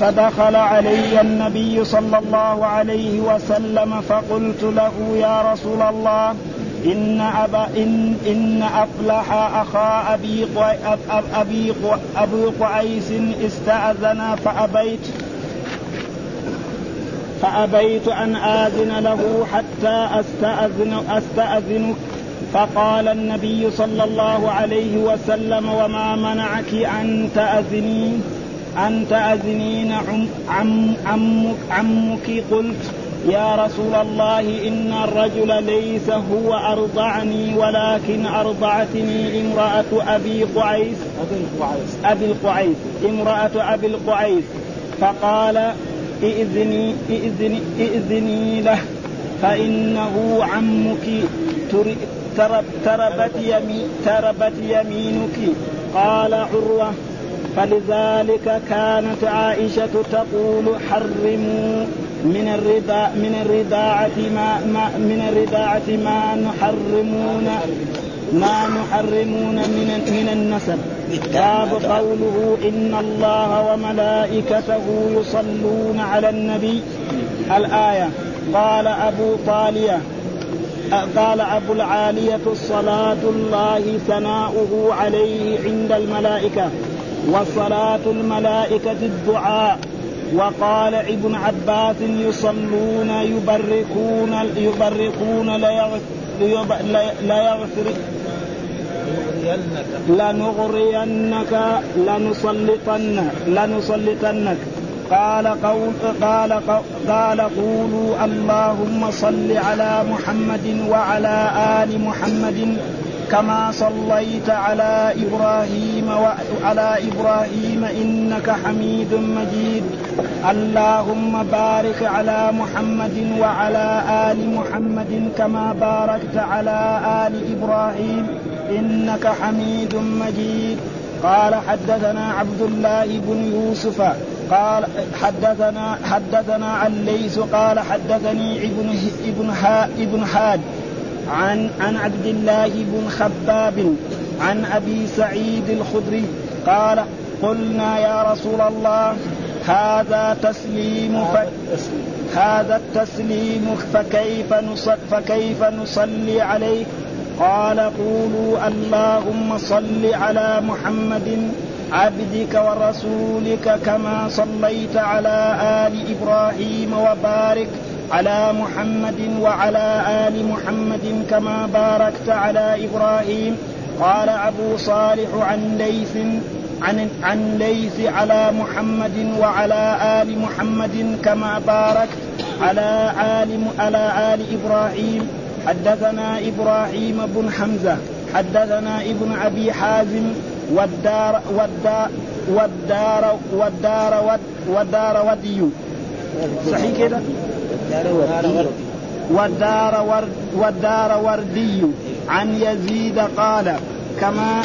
فدخل علي النبي صلى الله عليه وسلم فقلت له يا رسول الله إن أبا إن إن أفلح أخا أبي أبي أبي قعيس استأذن فأبيت فأبيت أن آذن له حتى أستأذن أستأذنك. فقال النبي صلى الله عليه وسلم وما منعك أن تأذني؟ أن تأذنين عم عم عمك, عمك؟ قلت يا رسول الله إن الرجل ليس هو أرضعني ولكن أرضعتني امرأة أبي قعيس. أبي القعيس. أبي القعيس. امرأة أبي القعيس. فقال إئذني إئذني إئذني له فإنه عمك ترب تربت, تربت يمينك. قال عروة فلذلك كانت عائشة تقول حرموا من الرضا من الرضاعة ما, ما من الرضاعة ما نحرمون ما نحرمون من من النسب. باب قوله إن الله وملائكته يصلون على النبي. الآية قال أبو طالية قال أبو العالية الصلاة الله ثناؤه عليه عند الملائكة. وصلاة الملائكة الدعاء. وقال ابن عباس يصلون يبركون يبركون لا يغفر لنغرينك لنسلطنك لنسلطنك. قال قول قال قال قولوا اللهم صل على محمد وعلى آل محمد كما صليت على إبراهيم وعلى إبراهيم إنك حميد مجيد. اللهم بارك على محمد وعلى آل محمد كما باركت على آل إبراهيم إنك حميد مجيد. قال حدثنا عبد الله بن يوسف قال حدثنا حدثنا عن ليس قال حدثني ابن ابن ابن حاد عن عن عبد الله بن خباب عن أبي سعيد الخدري قال قلنا يا رسول الله هذا تسليم ف... هذا التسليم. فكيف نصلي فكيف نصلي عليه؟ قال قولوا اللهم صل على محمد عبدك ورسولك كما صليت على آل إبراهيم وبارك على محمد وعلى آل محمد كما باركت على إبراهيم. قال أبو صالح عن ليث عن عن ليث على محمد وعلى آل محمد كما باركت على آل على آل إبراهيم. حدثنا إبراهيم بن حمزة حدثنا ابن أبي حازم والدار والدار والدار والدار والدار ودي. صحيح كده؟ والدار ورد والدار وردي عن يزيد قال كما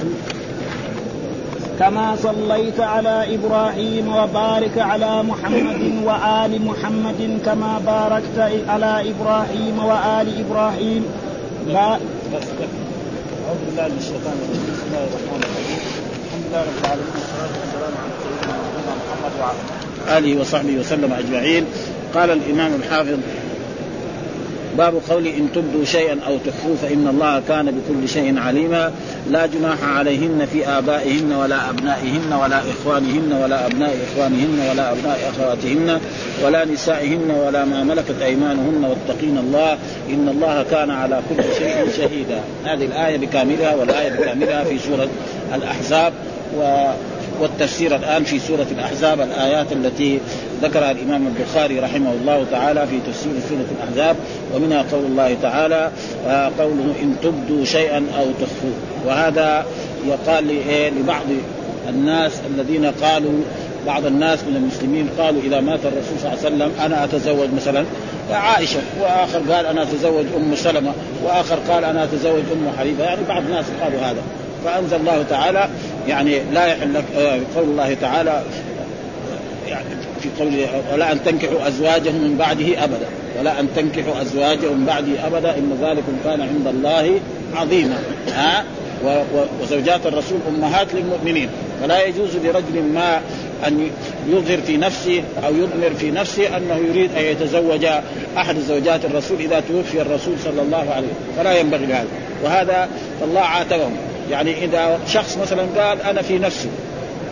كما صليت على إبراهيم وبارك على محمد وآل محمد كما باركت على إبراهيم وآل إبراهيم. بس أعوذ بالله من الشيطان الرجيم. بسم الله الرحمن الرحيم. الحمد لله رب العالمين والصلاة والسلام على سيدنا محمد وعلى آله وصحبه وسلم أجمعين. قال الإمام الحافظ باب قول إن تبدوا شيئا أو تخفوه فإن الله كان بكل شيء عليما. لا جناح عليهن في آبائهن ولا أبنائهن ولا إخوانهن ولا أبناء إخوانهن ولا أبناء أخواتهن ولا نسائهن ولا ما ملكت أيمانهن. واتقين الله إن الله كان على كل شيء شهيدا. هذه الآية بكاملها والآية بكاملها في سورة الأحزاب. و والتفسير الآن في سورة الأحزاب الآيات التي ذكرها الإمام البخاري رحمه الله تعالى في تفسير سورة الأحزاب ومنها قول الله تعالى آه، قوله إن تبدوا شيئا أو تخفوه. وهذا يقال لبعض الناس الذين قالوا بعض الناس من المسلمين قالوا إذا مات الرسول صلى الله عليه وسلم أنا أتزوج مثلا عائشة وآخر قال أنا أتزوج أم سلمة وآخر قال أنا أتزوج أم حبيبه يعني بعض الناس قالوا هذا. فأنزل الله تعالى يعني لا يحل لك آه، قول الله تعالى يعني في قوله ولا أن تنكحوا أزواجهم من بعده أبدا. ولا أن تنكحوا أزواجهم من بعده أبدا إن ذلكم كان عند الله عظيما. ها؟ وزوجات الرسول أمهات للمؤمنين. فلا يجوز لرجل ما أن يظهر في نفسه أو يضمر في نفسه أنه يريد أن يتزوج أحد زوجات الرسول إذا توفي الرسول صلى الله عليه وسلم. فلا ينبغي هذا وهذا الله عاتبهم. يعني إذا شخص مثلا قال أنا في نفسي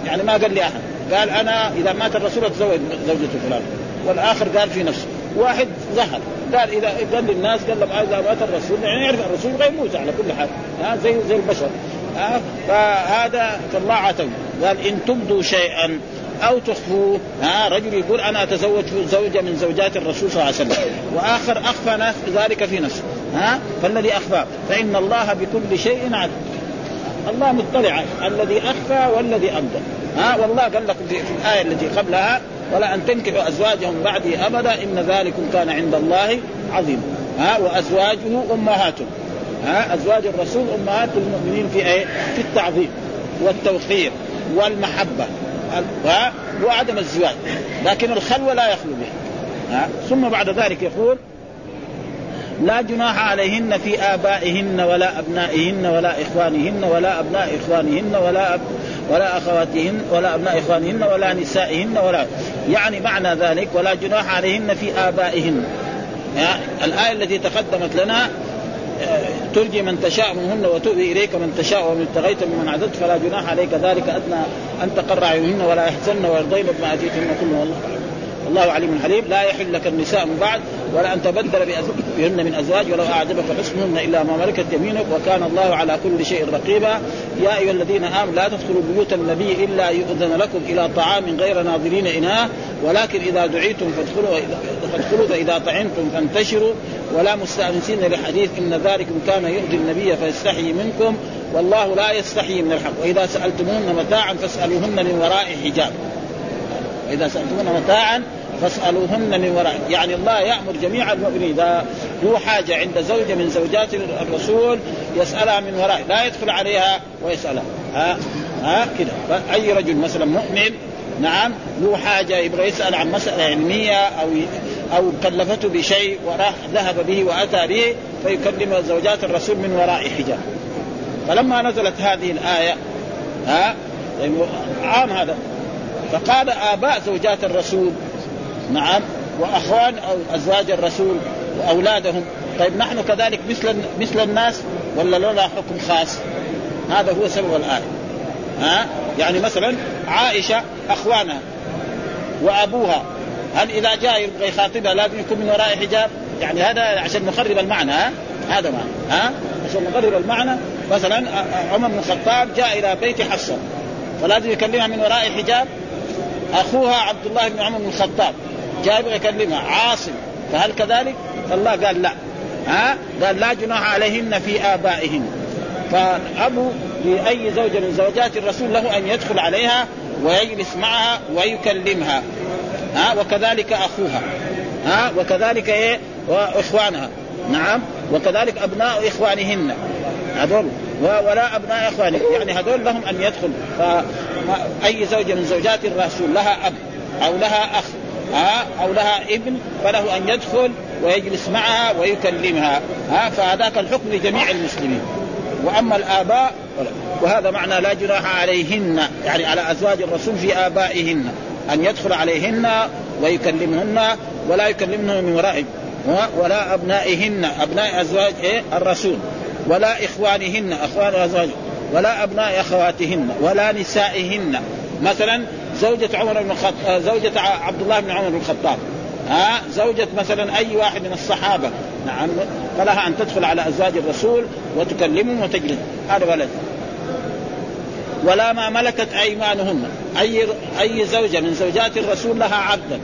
يعني ما قال لي أحد قال أنا إذا مات الرسول أتزوج زوجته فلان والآخر قال في نفسه. واحد ظهر قال إذا قال للناس قال لهم إذا مات الرسول يعني يعرف الرسول غير موسى على كل حال ها زي زي البشر ها فهذا فالله عتب قال إن تبدوا شيئا أو تخفوه ها رجل يقول أنا أتزوج زوجة من زوجات الرسول صلى الله عليه وسلم وآخر أخفى ذلك في نفسه ها فالذي أخفى فإن الله بكل شيء عليم. الله مطلع الذي أخفى والذي ابدى ها والله قال لكم في الآية التي قبلها ولا أن تنكحوا أزواجهم بعدي أبدا إن ذلكم كان عند الله عظيما ها وأزواجه امهاتهم ها أزواج الرسول أمهات المؤمنين في إيه؟ في التعظيم والتوقير والمحبة. ها وعدم الزواج. لكن الخلوة لا يخلو بها. ها ثم بعد ذلك يقول لا جناح عليهن في آبائهن ولا أبنائهن ولا إخوانهن ولا أبناء إخوانهن ولا أب ولا أخواتهن ولا أبناء إخوانهن ولا نسائهن ولا يعني معنى ذلك ولا جناح عليهن في آبائهن. يعني الآية التي تقدمت لنا ترجي من تشاء منهن وتؤوي إليك من تشاء ومن ابتغيت ممن عددت فلا جناح عليك. ذلك أدنى أن تقر أعينهن ولا يحزن ويرضين بما آتيتهن كله. والله. والله عليم حليم لا يحل لك النساء من بعد ولا أن تبدل بهن من أزواج ولو أعجبك حسنهن إلا ما ملكت يمينك وكان الله على كل شيء رقيبا. يا أيها الذين آمنوا لا تدخلوا بيوت النبي إلا يؤذن لكم إلى طعام غير ناظرين اناه ولكن إذا دعيتم فادخلوا فادخلوا فاذا طعمتم فانتشروا. ولا مستأنسين لحديث إن ذلكم كان يؤذي النبي فيستحيي منكم والله لا يستحيي من الحق. وإذا سألتموهن متاعا فاسألوهن من وراء حجاب. وإذا سألتموهن متاعا فاسألوهن من وراء. يعني الله يأمر جميع المؤمنين. إذا له حاجة عند زوجة من زوجات الرسول يسألها من وراء. لا يدخل عليها ويسألها. ها؟ ها؟ كده. فأي رجل مثلا مؤمن نعم له حاجة يبغى يسأل عن مسألة علمية أو أو كلفته بشيء وراح ذهب به وأتى به فيكلم زوجات الرسول من وراء حجاب. فلما نزلت هذه الآية ها؟ يعني عام هذا. فقال آباء زوجات الرسول نعم وأخوان أو أزواج الرسول وأولادهم. طيب نحن كذلك مثل مثل الناس ولا لنا حكم خاص؟ هذا هو سبب الآية. ها؟ يعني مثلا عائشة أخوانها وأبوها هل إذا جاء يبغى يخاطبها لازم يكون من وراء حجاب؟ يعني هذا عشان نخرب المعنى ها؟ هذا معنى ها؟ عشان نقرب المعنى. مثلا عمر بن الخطاب جاء إلى بيت حفصة فلازم يكلمها من وراء حجاب؟ أخوها عبد الله بن عمر بن الخطاب. يبغى يكلمها عاصم. فهل كذلك؟ فالله قال لا. ها؟ قال لا جناح عليهن في آبائهن. فالاب لأي زوجة من زوجات الرسول له أن يدخل عليها ويجلس معها ويكلمها. ها؟ وكذلك أخوها. ها؟ وكذلك إيه؟ وإخوانها. نعم. وكذلك أبناء إخوانهن. هذول. ولا أبناء إخوانه. يعني هذول لهم أن يدخل. فاي زوجة من زوجات الرسول لها أب أو لها أخ. ها أو لها ابن فله أن يدخل ويجلس معها ويكلمها. ها فهذاك الحكم لجميع المسلمين. وأما الآباء وهذا معنى لا جناح عليهن يعني على أزواج الرسول في آبائهن أن يدخل عليهن ويكلمهن ولا يكلمهن من ورائهم ولا أبنائهن أبناء أزواج إيه؟ الرسول. ولا إخوانهن أخوان أزواج ولا أبناء أخواتهن ولا نسائهن. مثلا زوجة عمر بن الخطاب آه، زوجة عبد الله بن عمر بن الخطاب. ها؟ زوجة مثلا أي واحد من الصحابة. نعم. فلها أن تدخل على أزواج الرسول وتكلمهم وتجلس هذا ولد. ولا ما ملكت أيمانهن. أي أي زوجة من زوجات الرسول لها عبدا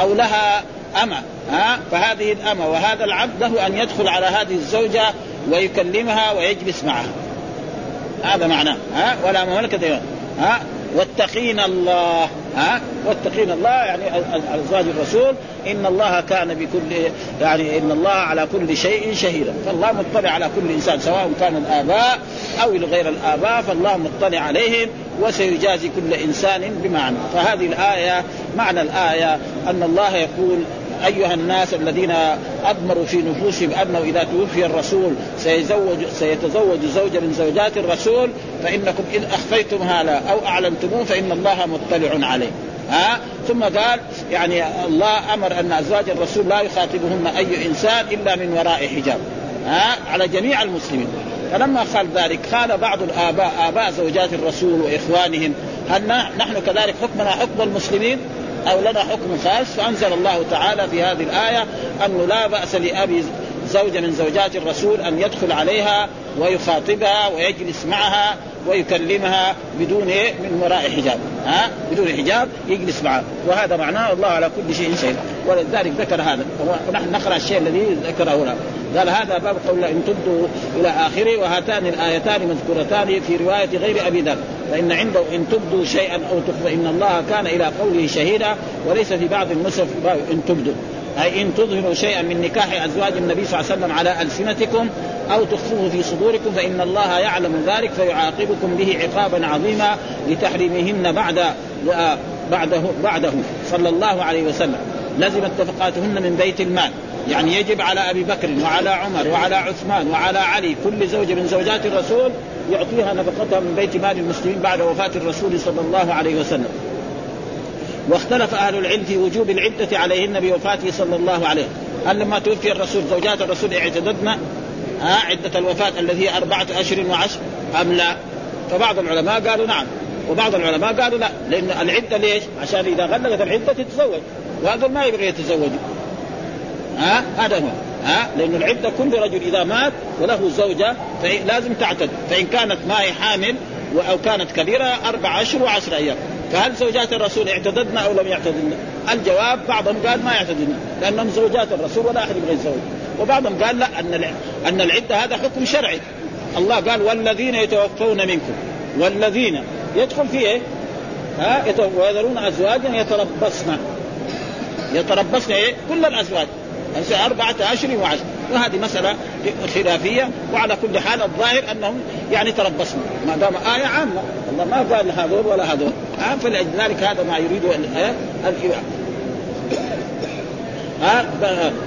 أو لها أمة. ها؟ فهذه الأمة. وهذا العبد له أن يدخل على هذه الزوجة ويكلمها ويجلس معها. هذا معناه. ها؟ ولا ما ملكت أيمانهن. ها؟ واتقين الله. ها؟ واتقين الله يعني ازواج الرسول. إن الله كان بكل يعني إن الله على كل شيء شهيدا. فالله مطلع على كل إنسان سواء كان الآباء أو غير الآباء فالله مطلع عليهم وسيجازي كل إنسان بما عمل فهذه الآية معنى الآية أن الله يقول أيها الناس الذين اضمروا في نفوسهم أنه إذا توفي الرسول سيزوج سيتزوج زوجا من زوجات الرسول فإنكم إن أخفيتم هذا أو اعلنتموه فإن الله مطلع عليه. ها؟ ثم قال يعني الله أمر أن أزواج الرسول لا يخاطبهن أي إنسان إلا من وراء حجاب. ها؟ على جميع المسلمين. فلما قال ذلك قال بعض الاباء آباء زوجات الرسول وإخوانهم هل نحن كذلك حكمنا حكم المسلمين؟ أو لنا حكم خاص فأنزل الله تعالى في هذه الآية انه لا بأس لأبي زوجه من زوجات الرسول أن يدخل عليها ويخاطبها ويجلس معها ويكلمها بدون إيه؟ من وراء حجاب. ها؟ بدون حجاب يجلس معها. وهذا معناه الله على كل شيء شيء ولذلك ذكر هذا. ونحن نقرأ الشيء الذي ذكره هنا. قال هذا باب قول إن تبدوا إلى آخره وهاتان الآيتان مذكورتان في رواية غير أبي ذر. فإن عنده إن تبدوا شيئا أو تخفوا إن الله كان إلى قوله شهيدا وليس في بعض النسخ إن تبدوا أي إن تظهروا شيئا من نكاح أزواج النبي صلى الله عليه وسلم على ألسنتكم أو تخفوه في صدوركم فإن الله يعلم ذلك فيعاقبكم به عقابا عظيما لتحريمهن بعد بعده بعده صلى الله عليه وسلم. لزمت نفقاتهن من بيت المال. يعني يجب على أبي بكر وعلى عمر وعلى عثمان وعلى علي كل زوجه من زوجات الرسول يعطيها نفقتها من بيت مال المسلمين بعد وفاة الرسول صلى الله عليه وسلم واختلف أهل العلم في وجوب العدة عليهن بوفاته صلى الله عليه هل لما توفي الرسول زوجات الرسول اعتددن عدة الوفاة الذي هي أربعة أشهر وعشر أم لا؟ فبعض العلماء قالوا نعم وبعض العلماء قالوا لا لأن العدة ليش؟ عشان إذا غلقت العدة تتزوج وهذا ما يبغى يتزوجوا ها؟ هذا هو. ها؟ لأن العدة كل رجل إذا مات وله زوجة لازم تعتد. فإن كانت ما هي حامل أو كانت كبيرة أربع أشهر وعشر أيام. فهل زوجات الرسول اعتددن أو لم يعتددن؟ الجواب بعضهم قال ما يعتددن لأنهم زوجات الرسول ولا أحد يبغى يتزوج وبعضهم قال لا أن أن العدة هذا حكم شرعي. الله قال والذين يتوفون منكم. والذين يدخل فيه إيه؟ ها؟ ويذرون أزواجا يتربصن. يتربصن إيه؟ كل الأزواج. أربعة أشهر وعشر. وهذه مسألة خلافية وعلى كل حال الظاهر أنهم يعني تربصنا ما دام آية عامة. الله ما قال هذول ولا هذول. فلذلك هذا ما يريد الإباحة ها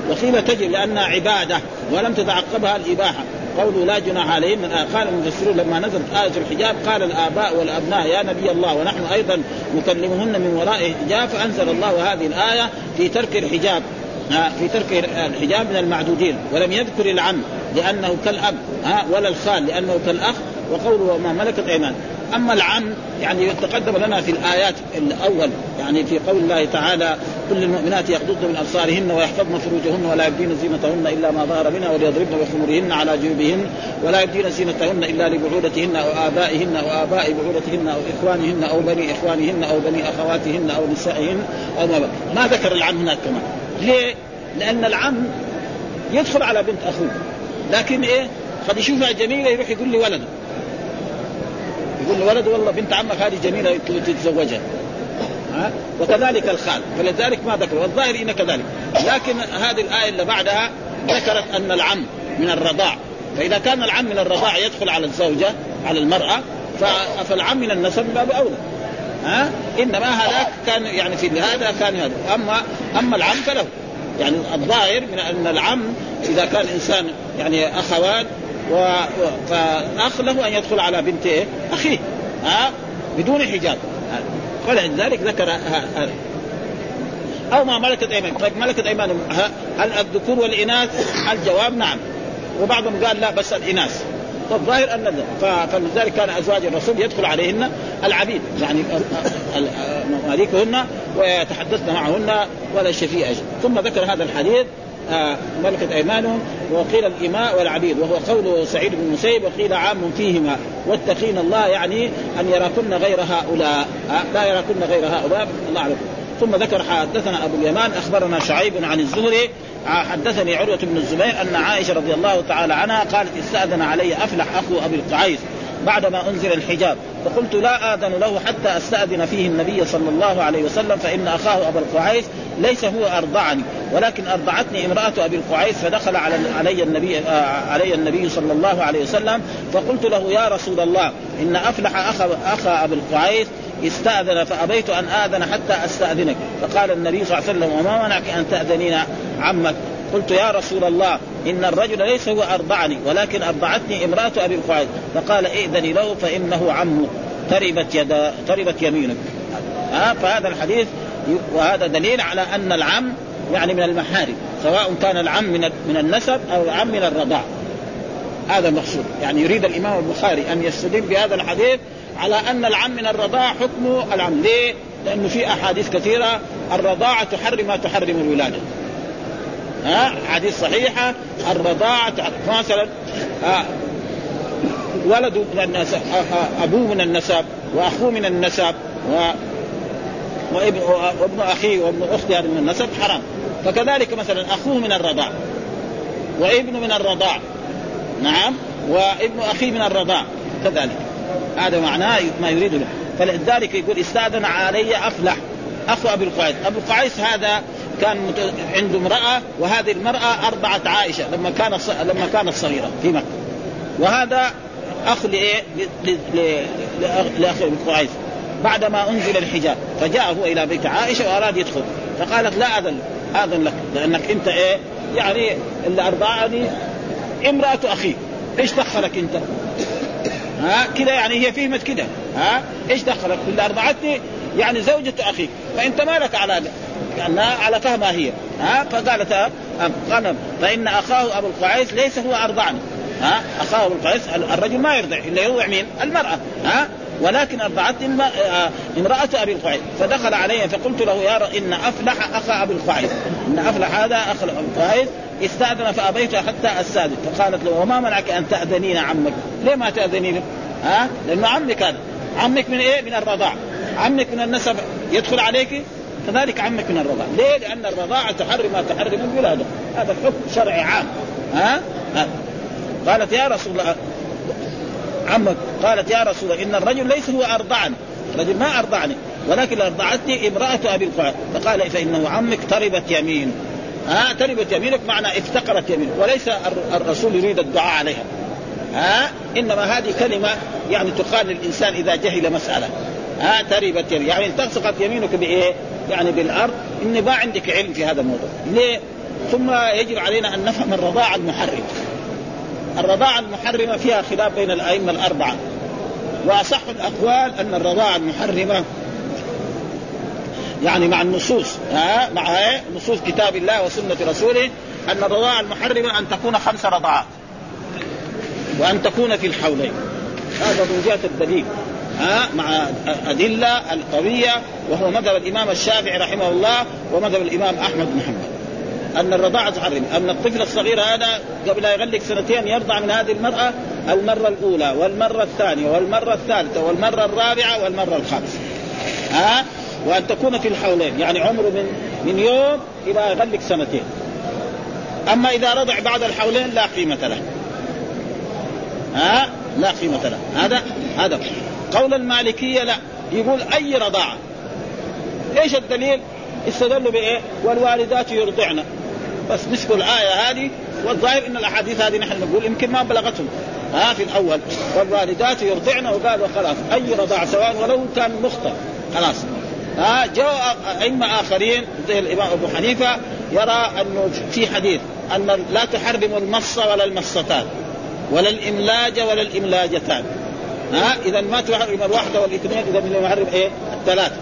وقيل تجب لانها عبادة ولم تتعقبها الإباحة. قوله لا جناح عليهم. من قال المفسرون لما نزلت آية الحجاب قال الآباء والأبناء يا نبي الله ونحن أيضا نكلمهن من وراء حجاب فأنزل الله هذه الآية في ترك الحجاب. في ترك الحجاب من المعدودين ولم يذكر العم لأنه كالأب ولا الخال لأنه كالأخ وقوله وما ملكت أيمان. أما العم يعني تقدم لنا في الآيات الأول يعني في قول الله تعالى كل المؤمنات يغضضن من أبصارهن ويحفظن فروجهن ولا يبدين زينتهن إلا ما ظهر منها وليضربن بخمرهن على جيوبهن ولا يبدين زينتهن إلا لبعولتهن أو آبائهن أو آباء بعولتهن أو إخوانهن أو بني إخوانهن أو بني أخواتهن أو نسائهن أو ما, ما ذكر العم هناك كمان. ليه؟ لأن العم يدخل على بنت أخوه. لكن إيه؟ قد يشوفها جميلة يروح يقول لي ولده يقول ولد والله بنت عمك هذه جميلة تتزوجها ها؟ وكذلك الخال. فلذلك ما ذكر. والظاهر إن كذلك. لكن هذه الآية اللي بعدها ذكرت أن العم من الرضاع. فإذا كان العم من الرضاع يدخل على الزوجة على المرأة فالعم من النسب باب أولى. ها؟ انما هذاك كان يعني في هذا كان هذا اما أما العم فله. يعني الظاهر من أن العم إذا كان إنسان يعني أخوان و... فالاخ له أن يدخل على بنت إيه؟ أخيه. ها؟ بدون حجاب. فلذلك ذكر هذا أو ما ملكت ايمانكم طيب ملكت أيمانهم. هل الذكور والإناث؟ الجواب نعم. وبعضهم قال لا بس الإناث. فالظاهر أن فلذلك كان أزواج الرسول يدخل عليهن العبيد. يعني مماليكهن ويتحدثن معهن ولا شيء فيه أجر. ثم ذكر هذا الحديث آه ملكت أيمانهم وقيل الاماء والعبيد وهو قول سعيد بن المسيب وقيل عام فيهما. واتقين الله يعني أن يراكن غير هؤلاء آه لا يراكن غير هؤلاء. الله اعلم ثم ذكر حدثنا أبو اليمان أخبرنا شعيب عن الزهري حدثني عروة بن الزبير أن عائشة رضي الله تعالى عنها قالت استأذن علي أفلح أخو أبي القعيس بعدما أنزل الحجاب فقلت لا آذن له حتى أستأذن فيه النبي صلى الله عليه وسلم فإن أخاه ابا القعيس ليس هو أرضعني ولكن أرضعتني امرأة أبي القعيس فدخل على علي النبي آه علي النبي صلى الله عليه وسلم فقلت له يا رسول الله إن أفلح أخا أخا أبي القعيس استأذن فأبيت أن آذن حتى أستأذنك. فقال النبي صلى الله عليه وسلم وما منعك أن تأذنين عمك؟ قلت يا رسول الله إن الرجل ليس هو أرضعني ولكن أرضعتني امرأة أبي القعيد فقال ائذني له فإنه عمه. تربت يدا تربت يمينك. ها فهذا الحديث وهذا دليل على أن العم يعني من المحارم سواء كان العم من من النسب أو العم من الرضاع. هذا المقصود. يعني يريد الإمام البخاري أن يستدل بهذا الحديث على أن العم من الرضاعه حكمه العم. ليه؟ لأنه في أحاديث كثيرة الرضاعه تحرم ما تحرم الولادة. ها؟ حديث صحيحة الرضاعه مثلا آه ولد من النسب أبوه من النسب وأخوه من النسب و وابن وابن أخيه وابن أخته هذا من النسب حرام. فكذلك مثلا أخوه من الرضاع وابن من الرضاع. نعم وابن أخيه من الرضاع كذلك. هذا معناه ما يريد له فلذلك يقول استاذن علي افلح. أخو أبي القعيس. أبو القعيس هذا كان عنده امرأة وهذه المرأة ارضعت عائشة لما كانت لما كانت صغيرة في مكة. وهذا أخ لايه؟ لأخ أبي القعيس. بعدما أنزل الحجاب فجاء هو إلى بيت عائشة وأراد يدخل. فقالت لا أذن أذن لك لأنك أنت إيه؟ يعني اللي ارضعني امرأة أخيك. إيش دخلك أنت؟ ها كذا يعني هي فهمت كذا ها؟ إيش دخلك؟ اللي ارضعتني يعني زوجة أخيك. فانت مالك على لانها على فهمها هي ها؟ فقالت قال فإن أخاه أبو القعيس ليس هو ارضعني ها؟ أخاه أبو القعيس الرجل ما يرضع الا يرضع مين؟ المرأة ها؟ ولكن ارضعتني امرأة أبي القعيس. فدخل علي فقلت له يا إن أفلح أخا ابي القعيس. إن أفلح هذا أخ ابي القعيس. استأذن فأبيت حتى أستأذن فقالت له وما منعك أن تأذنين عمك؟ ليه ما تأذنين؟ ها؟ لأنه عمك هذا عمك من إيه؟ من الرضاع عمك من النسب يدخل عليك كذلك عمك من الرضاعة ليه؟ لأن الرضاعة تحرم ما تحرم الولادة هذا حكم شرعي عام ها؟ ها؟ قالت يا رسول الله عمك قالت يا رسول الله إن الرجل ليس هو أرضعني الرجل ما أرضعني ولكن أرضعتني امرأة أبي القعد فقال فإنه عمك تربت يمين ها تربت يمينك معنى افتقرت يمينك وليس الرسول يريد الدعاء عليها. ها إنما هذه كلمة يعني تقال للانسان إذا جهل مسألة. ها تربت يمين يعني تلصقت يمينك بإيه؟ يعني بالأرض. ان ما عندك علم في هذا الموضوع. ليه؟ ثم يجب علينا أن نفهم الرضاعة المحرمة. الرضاعة المحرمة فيها خلاف بين الأئمة الأربعة. وأصح الأقوال أن الرضاعة المحرمة يعني مع النصوص ها؟ مع إيه؟ نصوص كتاب الله وسنة رسوله أن الرضاعه المحرمه أن تكون خمس رضعات وأن تكون في الحولين. هذا من جهة الدليل ها؟ مع أدلة القوية وهو مذهب الإمام الشافعي رحمه الله ومذهب الإمام أحمد حنبل أن الرضاعة تحرم أن الطفل الصغير هذا قبل أن يغلق سنتين يرضع من هذه المرأة المرة الأولى والمرة الثانية والمرة الثالثة والمرة الرابعة والمرة الخامسة. ها؟ وأن تكون في الحولين يعني عمره من من يوم إلى يغلق سنتين. أما إذا رضع بعد الحولين لا قيمة له. ها؟ لا قيمة له. هذا هذا قول المالكية لا. يقول أي رضاعة؟ إيش الدليل؟ استدلوا بإيه؟ والوالدات يرضعن. بس مسكوا الآية هذه والظاهر إن الأحاديث هذه نحن نقول يمكن ما بلغتهم. ها في الأول. والوالدات يرضعن وقالوا خلاص أي رضاعة سواء ولو كان مخطئ. خلاص. ها جاء أئمة آخرين زي الإمام أبو حنيفة يرى انه في حديث أن لا تحرم المص ولا المصتان ولا الإملاج ولا الإملاجتان. ها إذا ما تحرم الواحده والاثنين إذا من يحرم إيه؟ الثلاثه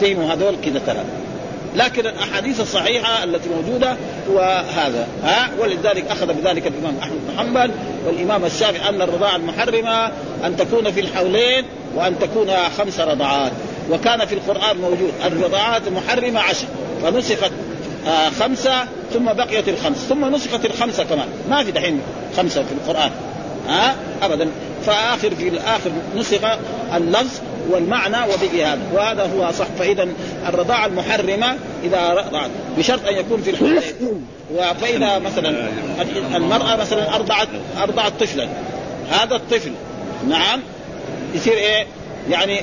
فهموا هذول كذا ثلاثة لكن الأحاديث الصحيحة التي موجودة هو هذا. ها ولذلك أخذ بذلك الإمام أحمد بن حنبل والإمام الشافعي أن الرضاعة المحرمة أن تكون في الحولين وأن تكون خمس رضعات. وكان في القرآن موجود. الرضاعات المحرمه عشر فنسخت آه خمسة ثم بقيت الخمس. ثم نسخت الخمسة كمان. ما في دحين خمسة في القرآن. ها؟ ابدا. فآخر في الآخر نسخ اللفظ والمعنى وبقي هذا. وهذا هو صح. فإذا الرضاعة المحرمة إذا رضعت بشرط أن يكون في الحلال. فاذا مثلا المرأة مثلا أرضعت أرضعت طفلا. هذا الطفل نعم يصير إيه؟ يعني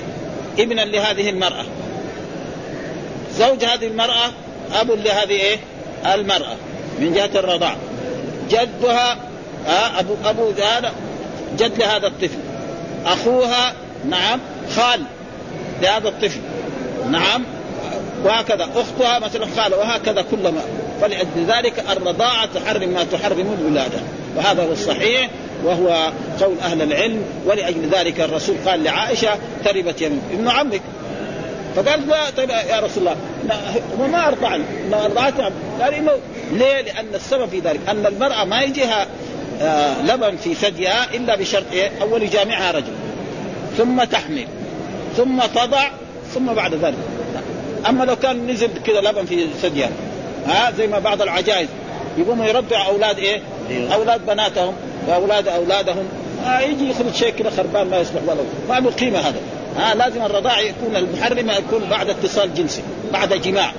ابنا لهذه المرأة. زوج هذه المرأة أب لهذه إيه؟ المرأة. من جهة الرضاعه جدها آه ابو أبو هذا جد لهذا الطفل. أخوها نعم خال لهذا الطفل. نعم وهكذا. أختها مثلا خالة وهكذا كلما. فلذلك الرضاعة تحرم ما تحرم الولادة. وهذا هو الصحيح. وهو قول أهل العلم ولأجل ذلك الرسول قال لعائشة تربت يمين ابن عمك فقالت لا طيب يا رسول الله هو ما ارضعني ما ارضعت قال إنه ليه؟ لأن السبب في ذلك أن المرأة ما يجيها آه لبن في ثديها إلا بشرط إيه؟ أول يجامعها رجل ثم تحمل ثم تضع ثم بعد ذلك أما لو كان نزل كذا لبن في ثديها ها زي ما بعض العجائز يقوموا يرضعوا أولاد إيه؟ أولاد بناتهم وأولاد أولادهم. آه يجي يخرج شيء كذا خربان ما يصلح ولا ما له قيمة هذا. ها لازم الرضاعة يكون المحرمة يكون بعد اتصال جنسي بعد جماع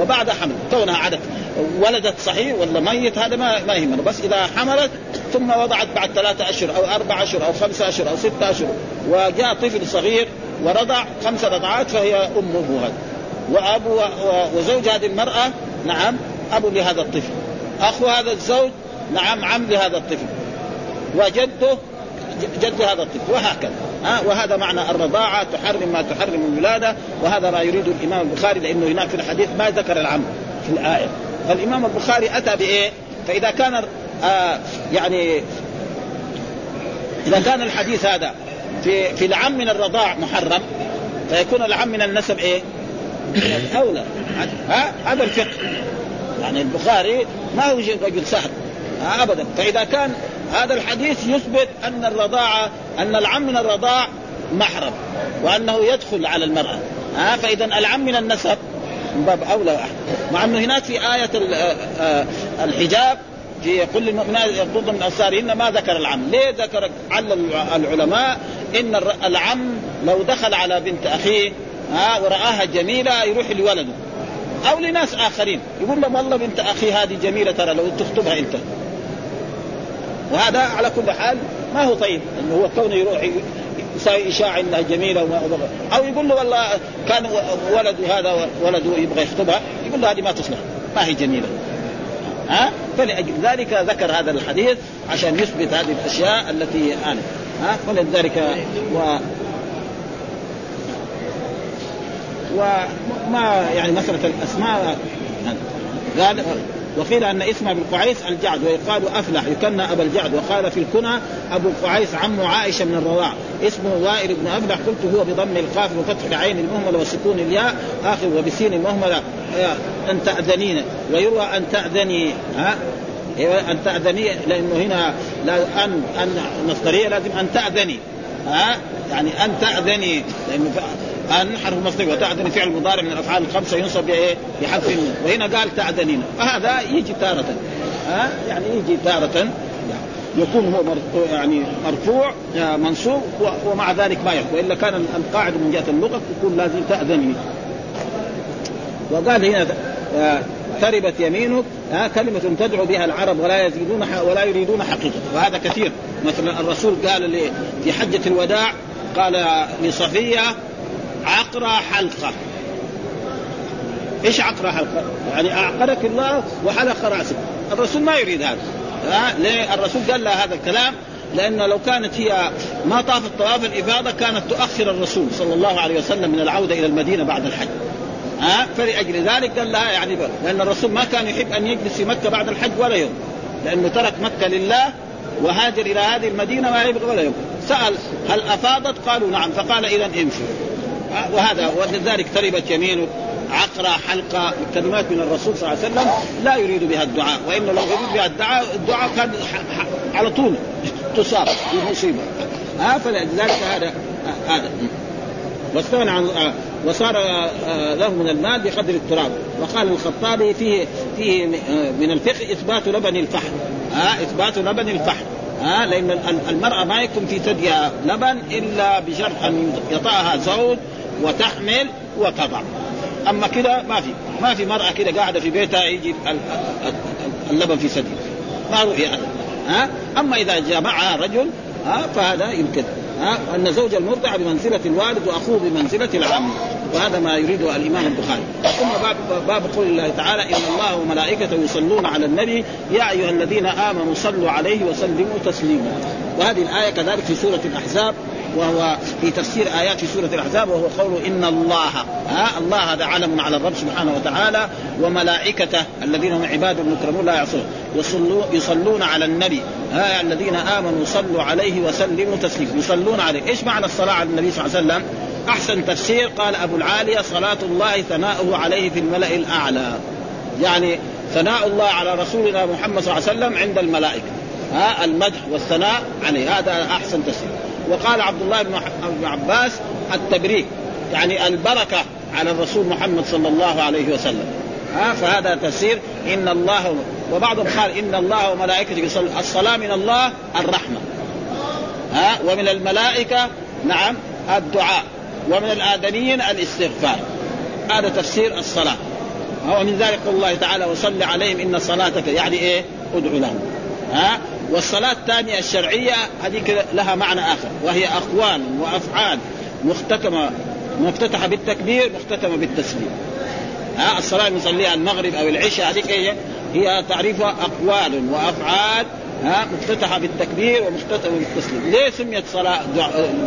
وبعد حمل. كونها عدد ولدت صحيح ولا ميت هذا ما ما يهمنا. بس إذا حملت ثم وضعت بعد ثلاثة أشهر أو أربع أشهر أو خمسة أشهر أو ستة أشهر وجاء طفل صغير ورضع خمس رضعات فهي أمه هذا وأبو وزوج هذه المرأة نعم أبو لهذا الطفل. أخو هذا الزوج نعم عم لهذا الطفل. وجده جد هذا الطفل وهكذا. ها وهذا معنى الرضاعة تحرم ما تحرم الولادة وهذا ما يريد الإمام البخاري لأنه هناك في الحديث ما ذكر العم في الآية. فالإمام البخاري أتى بإيه؟ فإذا كان آه يعني إذا كان الحديث هذا في في العم من الرضاع محرم فيكون العم من النسب إيه؟ أولى ها؟ هذا الفقه. يعني البخاري ما هو رجل سهل. ابدا. فإذا كان هذا الحديث يثبت أن الرضاعه أن العم من الرضاع محرم وأنه يدخل على المرأة. ها فاذا العم من النسب من باب أولى وأحد. مع أنه هناك في آية الحجاب في كل المؤمنات يغضضن من ابصارهن ما ذكر العم، ليه ذكر علل العلماء؟ إن العم لو دخل على بنت أخيه ها ورآها جميلة يروح لولده. أو لناس آخرين. يقول لهم والله بنت أخي هذه جميلة ترى لو تخطبها أنت. وهذا على كل حال ما هو طيب إنه هو كونه يروح يساوي إشاعة إنها جميلة وما أو يقول له والله كان ولده هذا ولده يبغى يخطبها يقول له هذه ما تصلح ما هي جميلة. ها؟ فلأجل ذلك ذكر هذا الحديث عشان يثبت هذه الأشياء التي آنف ها؟ فلذلك و وما يعني مسألة الأسماء. قال وقيل أن اسم ابي القعيس الجعد ويقال أفلح يكنى أبا الجعد وقال في الكنى أبو القعيس عم عائشة من الرضاع اسمه وائل بن أفلح قلت هو بضم القاف وفتح العين المهملة وسكون الياء آخر وبسين المهملة أن تأذنين ويروى أن تأذني ها؟ أن تأذني لأنه هنا لا أن أن مصدريه لازم أن تأذني ها؟ يعني أن تأذني لأنه إن حرف مصدر وتعدني فعل مضارع من الأفعال الخمسة ينصب بإيه؟ بحرف وهنا قال تعدنين فهذا يجي تارة. ها؟ يعني يجي تارة. يكون هو يعني مرفوع منصوب ومع ذلك ما يحكم وإلا كان القاعدة من جهة اللغة تكون لازم تاذني وقال هنا تربت يمينك ها كلمة تدعو بها العرب ولا يزيدون ولا يريدون حقيقة. وهذا كثير. مثلا الرسول قال في حجة الوداع قال لصفية عقرى حلقة. إيش عقرى حلقة؟ يعني اعقرك الله وحلق رأسك. الرسول ما يريد هذا. ها؟ ليه؟ الرسول قال لها هذا الكلام لأن لو كانت هي ما طافت طواف الإفاضة كانت تؤخر الرسول صلى الله عليه وسلم من العودة إلى المدينة بعد الحج. ها؟ فلأجل ذلك قال لها يعني لأن الرسول ما كان يحب أن يجلس في مكة بعد الحج ولا يوم. لأنه ترك مكة لله وهاجر إلى هذه المدينة ما يبغى ولا يوم. سأل هل أفاضت؟ قالوا نعم. فقال إذا امشوا. وهذا ولذلك تربت يمينه عقرة حلقة كلمات من الرسول صلى الله عليه وسلم لا يريد بها الدعاء وإن لو يريد بها الدعاء الدعاء كان على طول تصاب بمصيبة ها فلذلك هذا هذا. واستغنى عن وصار له من المال بقدر التراب. وقال الخطابي فيه فيه من الفقه إثبات لبن الفحل ها إثبات لبن الفحل ها لأن المرأة ما يكون في ثديها لبن إلا بشرط أن يطأها زوج وتحمل وتضع. أما كده ما في ما في مرأة كده قاعدة في بيتها يجي اللبن في ثديها ما رؤي ها؟ أما إذا جامعها رجل ها فهذا يمكن. ها؟ أن زوج المرضع بمنزلة الوالد وأخوه بمنزلة العم. وهذا ما يريده الإمام البخاري. ثم باب باب قول الله تعالى ان الله وملائكته يصلون على النبي يا ايها الذين امنوا صلوا عليه وسلموا تسليما. وهذه الآية كذلك في سورة الأحزاب. وهو في تفسير آيات في سورة الأحزاب وهو قوله إن الله ها الله هذا علم على الرب سبحانه وتعالى وملائكته الذين هم عباد المكرمون لا يعصون. يصلون على النبي ها الذين آمنوا صلوا عليه وسلموا تسليما. يصلون عليه. إيش معنى الصلاة على النبي صلى الله عليه وسلم؟ أحسن تفسير قال أبو العالية صلاة الله ثناؤه عليه في الملأ الأعلى. يعني ثناء الله على رسولنا محمد صلى الله عليه وسلم عند الملائكة. ها المدح والثناء عليه. هذا أحسن تفسير. وقال عبد الله بن عباس التبريك يعني البركة على الرسول محمد صلى الله عليه وسلم. ها فهذا تفسير إن الله وبعضهم قال إن الله وملائكته الصلاة من الله الرحمة. ها ومن الملائكة نعم الدعاء ومن الادميين الاستغفار. هذا تفسير الصلاة. ومن ذلك قول الله تعالى وصل عليهم إن صلاتك يعني إيه؟ ادعو لهم. ها والصلاة الثانية الشرعية هذه لها معنى آخر وهي أقوال وأفعال مختتمة مفتتحة بالتكبير مختتمة بالتسليم. ها الصلاة نصليها المغرب أو العشاء هذه هي هي تعريفها أقوال وأفعال ها مفتتحة بالتكبير ومختتمة بالتسليم. ليه سميت صلاة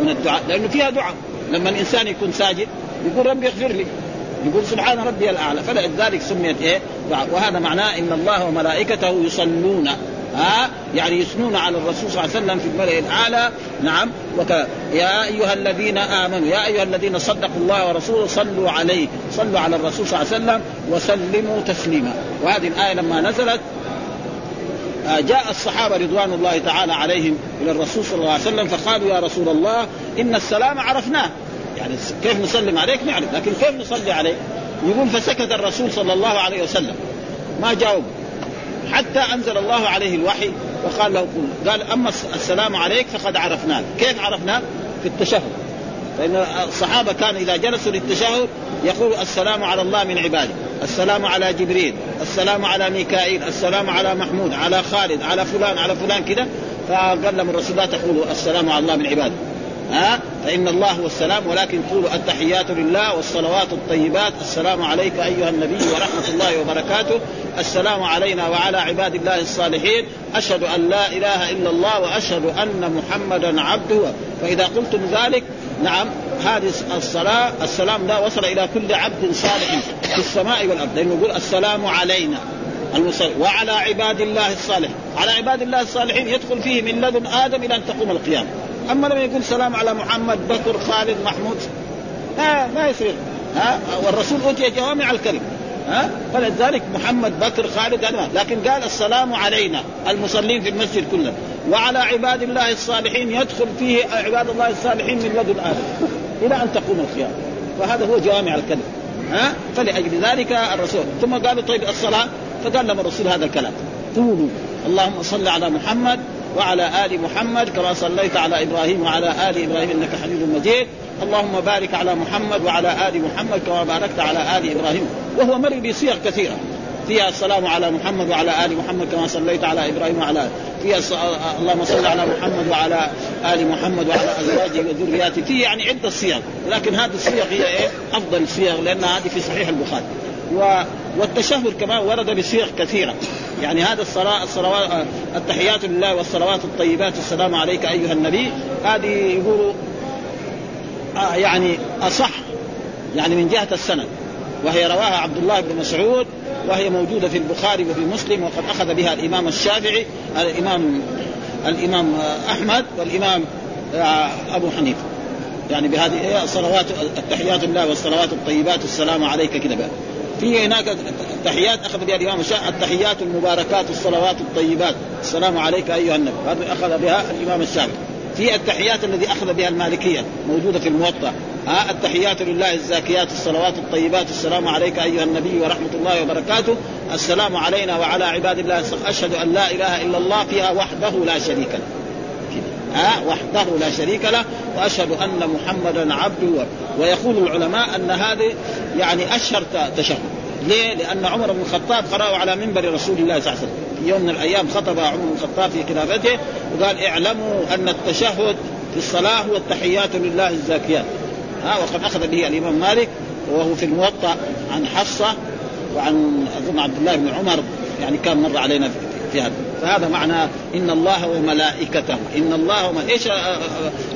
من الدعاء؟ لأنه فيها دعاء. لما الإنسان يكون ساجد يقول ربي اغفر لي. يقول سبحان ربي الأعلى. فلذلك سميت إيه؟ دعاء. وهذا معناه إن الله وملائكته يصلون. ها؟ يعني يثنون على الرسول صلى الله عليه وسلم في الملأ الأعلى. نعم. وك يا أيها الذين آمنوا يا أيها الذين صدقوا الله ورسوله صلوا عليه. صلوا على الرسول صلى الله عليه وسلم وسلموا تسليما. وهذه الآية لما نزلت جاء الصحابة رضوان الله تعالى عليهم إلى الرسول صلى الله عليه وسلم فقالوا يا رسول الله إن السلام عرفناه. يعني كيف نسلم عليك؟ نعرف لكن كيف نصلي عليك؟ يقول فسكت الرسول صلى الله عليه وسلم. ما جاوب. حتى أنزل الله عليه الوحي وقال له قل. قال أما السلام عليك فقد عرفناك. كيف عرفناك؟ في التشهد. فان الصحابة كانوا إذا جلسوا للتشهد يقول السلام على الله من عباده. السلام على جبريل. السلام على ميكائيل. السلام على محمود. على خالد. على فلان. على فلان كذا فقال لهم الرسول لا تقولوا السلام على الله من عباده. ها؟ فإن الله هو السلام. ولكن قولوا التحيات لله والصلوات الطيبات. السلام عليك أيها النبي ورحمة الله وبركاته. السلام علينا وعلى عباد الله الصالحين. أشهد أن لا إله إلا الله وأشهد أن محمدا عبده. فإذا قلتم ذلك نعم هذه الصلاة السلام لا وصل إلى كل عبد صالح في السماء والأرض. لأنه يقول السلام علينا. المصلي وعلى عباد الله الصالحين على عباد الله الصالحين يدخل فيه من لدن آدم إلى أن تقوم القيامة. أما لما يقول سلام على محمد بكر خالد محمود. ها ما يصير ها والرسول أوتي جوامع الكلم. ها فلذلك محمد بكر خالد هذا لكن قال السلام علينا المصلين في المسجد كله. وعلى عباد الله الصالحين يدخل فيه عباد الله الصالحين من لدن آدم إلى أن تقوم القيامه فهذا هو جوامع الكلم. ها فلأجل ذلك الرسول. ثم قالوا طيب الصلاة؟ فقال لهم الرسول هذا الكلام. قولوا اللهم صل على محمد وعلى آل محمد كما صليت على إبراهيم وعلى آل إبراهيم إنك حميد مجيد. اللهم بارك على محمد وعلى آل محمد كما باركت على آل إبراهيم. وهو مري بصيغ كثيرة. فيها السلام على محمد وعلى آل محمد كما صليت على إبراهيم وعلى فيها اللهم صل على محمد وعلى آل محمد وعلى أزواجه وذرياته. في يعني عدة صيغ. لكن هذه الصيغ هي إيه؟ أفضل الصيغ لأنها هذه في صحيح البخاري. و... والتشهد كمان ورد بصيغ كثيرة. يعني هذا الصلاة الصلوات التحيات لله والصلوات الطيبات. السلام عليك أيها النبي. هذه يقولوا آه يعني أصح يعني من جهة السند. وهي رواها عبد الله بن مسعود وهي موجودة في البخاري وفي مسلم وقد أخذ بها الإمام الشافعي الإمام الإمام أحمد والإمام أبو حنيفة. يعني بهذه الصلوات التحيات لله والصلوات الطيبات. السلام عليك كذا بقى. في هناك تحيات أخذ بها الإمام الشافعي التحيات المباركات الصلوات الطيبات. السلام عليك أيها النبي. هذا أخذ بها الإمام الشافعي. في التحيات الذي أخذ بها المالكية موجودة في الموطأ. ها التحيات لله الزاكيات الصلوات الطيبات. السلام عليك أيها النبي ورحمة الله وبركاته. السلام علينا وعلى عباد الله. أشهد أن لا إله إلا الله فيها وحده لا شريك له. ها وحده لا شريك له وأشهد أن محمدا عبده ويقول العلماء أن هذه يعني أشهر تشهد ليه؟ لأن عمر بن الخطاب قرأه على منبر رسول الله صلى الله عليه وسلم. يوم من الأيام خطب عمر بن الخطاب في خلافته وقال اعلموا أن التشهد في الصلاة هو التحيات لله الزاكيات. ها وقد أخذ به الإمام مالك وهو في الموطأ عن حفصة وعن أظن عبد الله بن عمر يعني كان مر علينا في هذا فهذا معنى إن الله وملائكته. إن الله وما إيش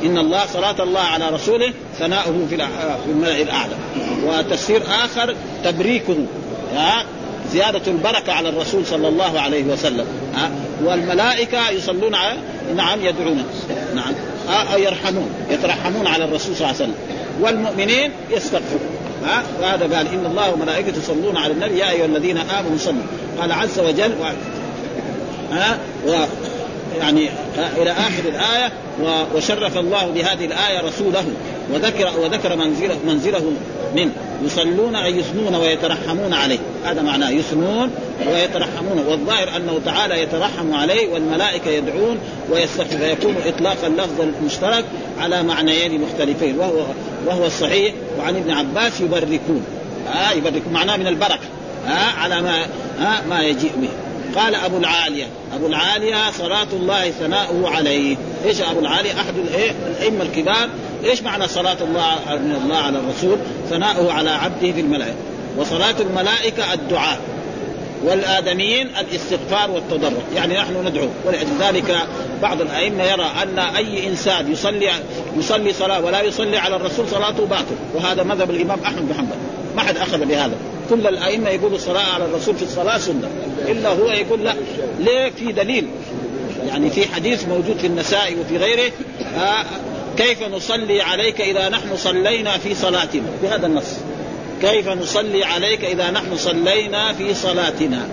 إن الله صلاة الله على رسوله ثناؤه في الملأ الأعلى. وتفسير آخر تبريكه. زيادة البركة على الرسول صلى الله عليه وسلم. ها؟ والملائكة يصلون على نعم يدعون. نعم. يرحمون. يترحمون على الرسول صلى الله عليه وسلم. والمؤمنين يستغفرون. ها؟ وهذا قال إن الله وملائكته يصلون على النبي يا أيها الذين آمنوا صلوا. قال عز وجل. ها و... يعني إلى آخر الآية وشرف الله بهذه الآية رسوله وذكر وذكر منزله منزله منه يصلون أي يثنون ويترحمون عليه. هذا معناه يثنون ويترحمون. والظاهر أنه تعالى يترحم عليه والملائكة يدعون ويستغفر فيكون إطلاق اللفظ المشترك على معنيين مختلفين. وهو وهو الصحيح وعن ابن عباس يبركون. آه يبركون. معناه من البركة. آه على ما آه ما يجيء به. قال أبو العالية. أبو العالية صلاة الله ثناؤه عليه. إيش أبو العالية؟ أحد الأئمة الكبار. إيش معنى صلاة الله من الله على الرسول؟ ثناؤه على عبده في الملائكة. وصلاة الملائكة الدعاء. والآدميين الاستغفار والتضرع. يعني نحن ندعو. ولذلك بعض الأئمة يرى أن أي إنسان يصلي يصلي صلاة ولا يصلي على الرسول صلاته باطل. وهذا مذهب الإمام أحمد بن حنبل. ما حد أخذ بهذا. كل الأئمة يقولوا الصلاة على الرسول في الصلاة سنة. إلا هو يقول لا. ليه؟ في دليل. يعني في حديث موجود في النساء وفي غيره. آه كيف نصلي عليك إذا نحن صلينا في صلاتنا؟ بهذا النص. كيف نصلي عليك إذا نحن صلينا في صلاتنا؟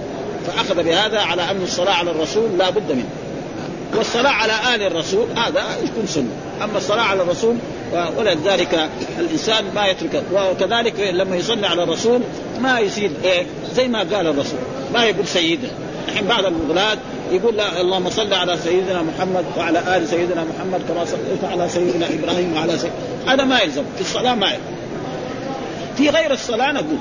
فأخذ بهذا على أن الصلاة على الرسول لا بد منه. والصلاة على آل الرسول هذا يكون سنة. أما الصلاة على الرسول ولذلك الإنسان ما يترك وكذلك لما يصلي على الرسول ما يصير إيه؟ زي ما قال الرسول ما يقول سيدنا. الحين بعض الغلاة يقول لا اللهم صل على سيدنا محمد وعلى آل سيدنا محمد كما صليت على سيدنا إبراهيم وعلى سيدنا هذا ما يلزم في الصلاة ما يلزم. في غير الصلاة نقول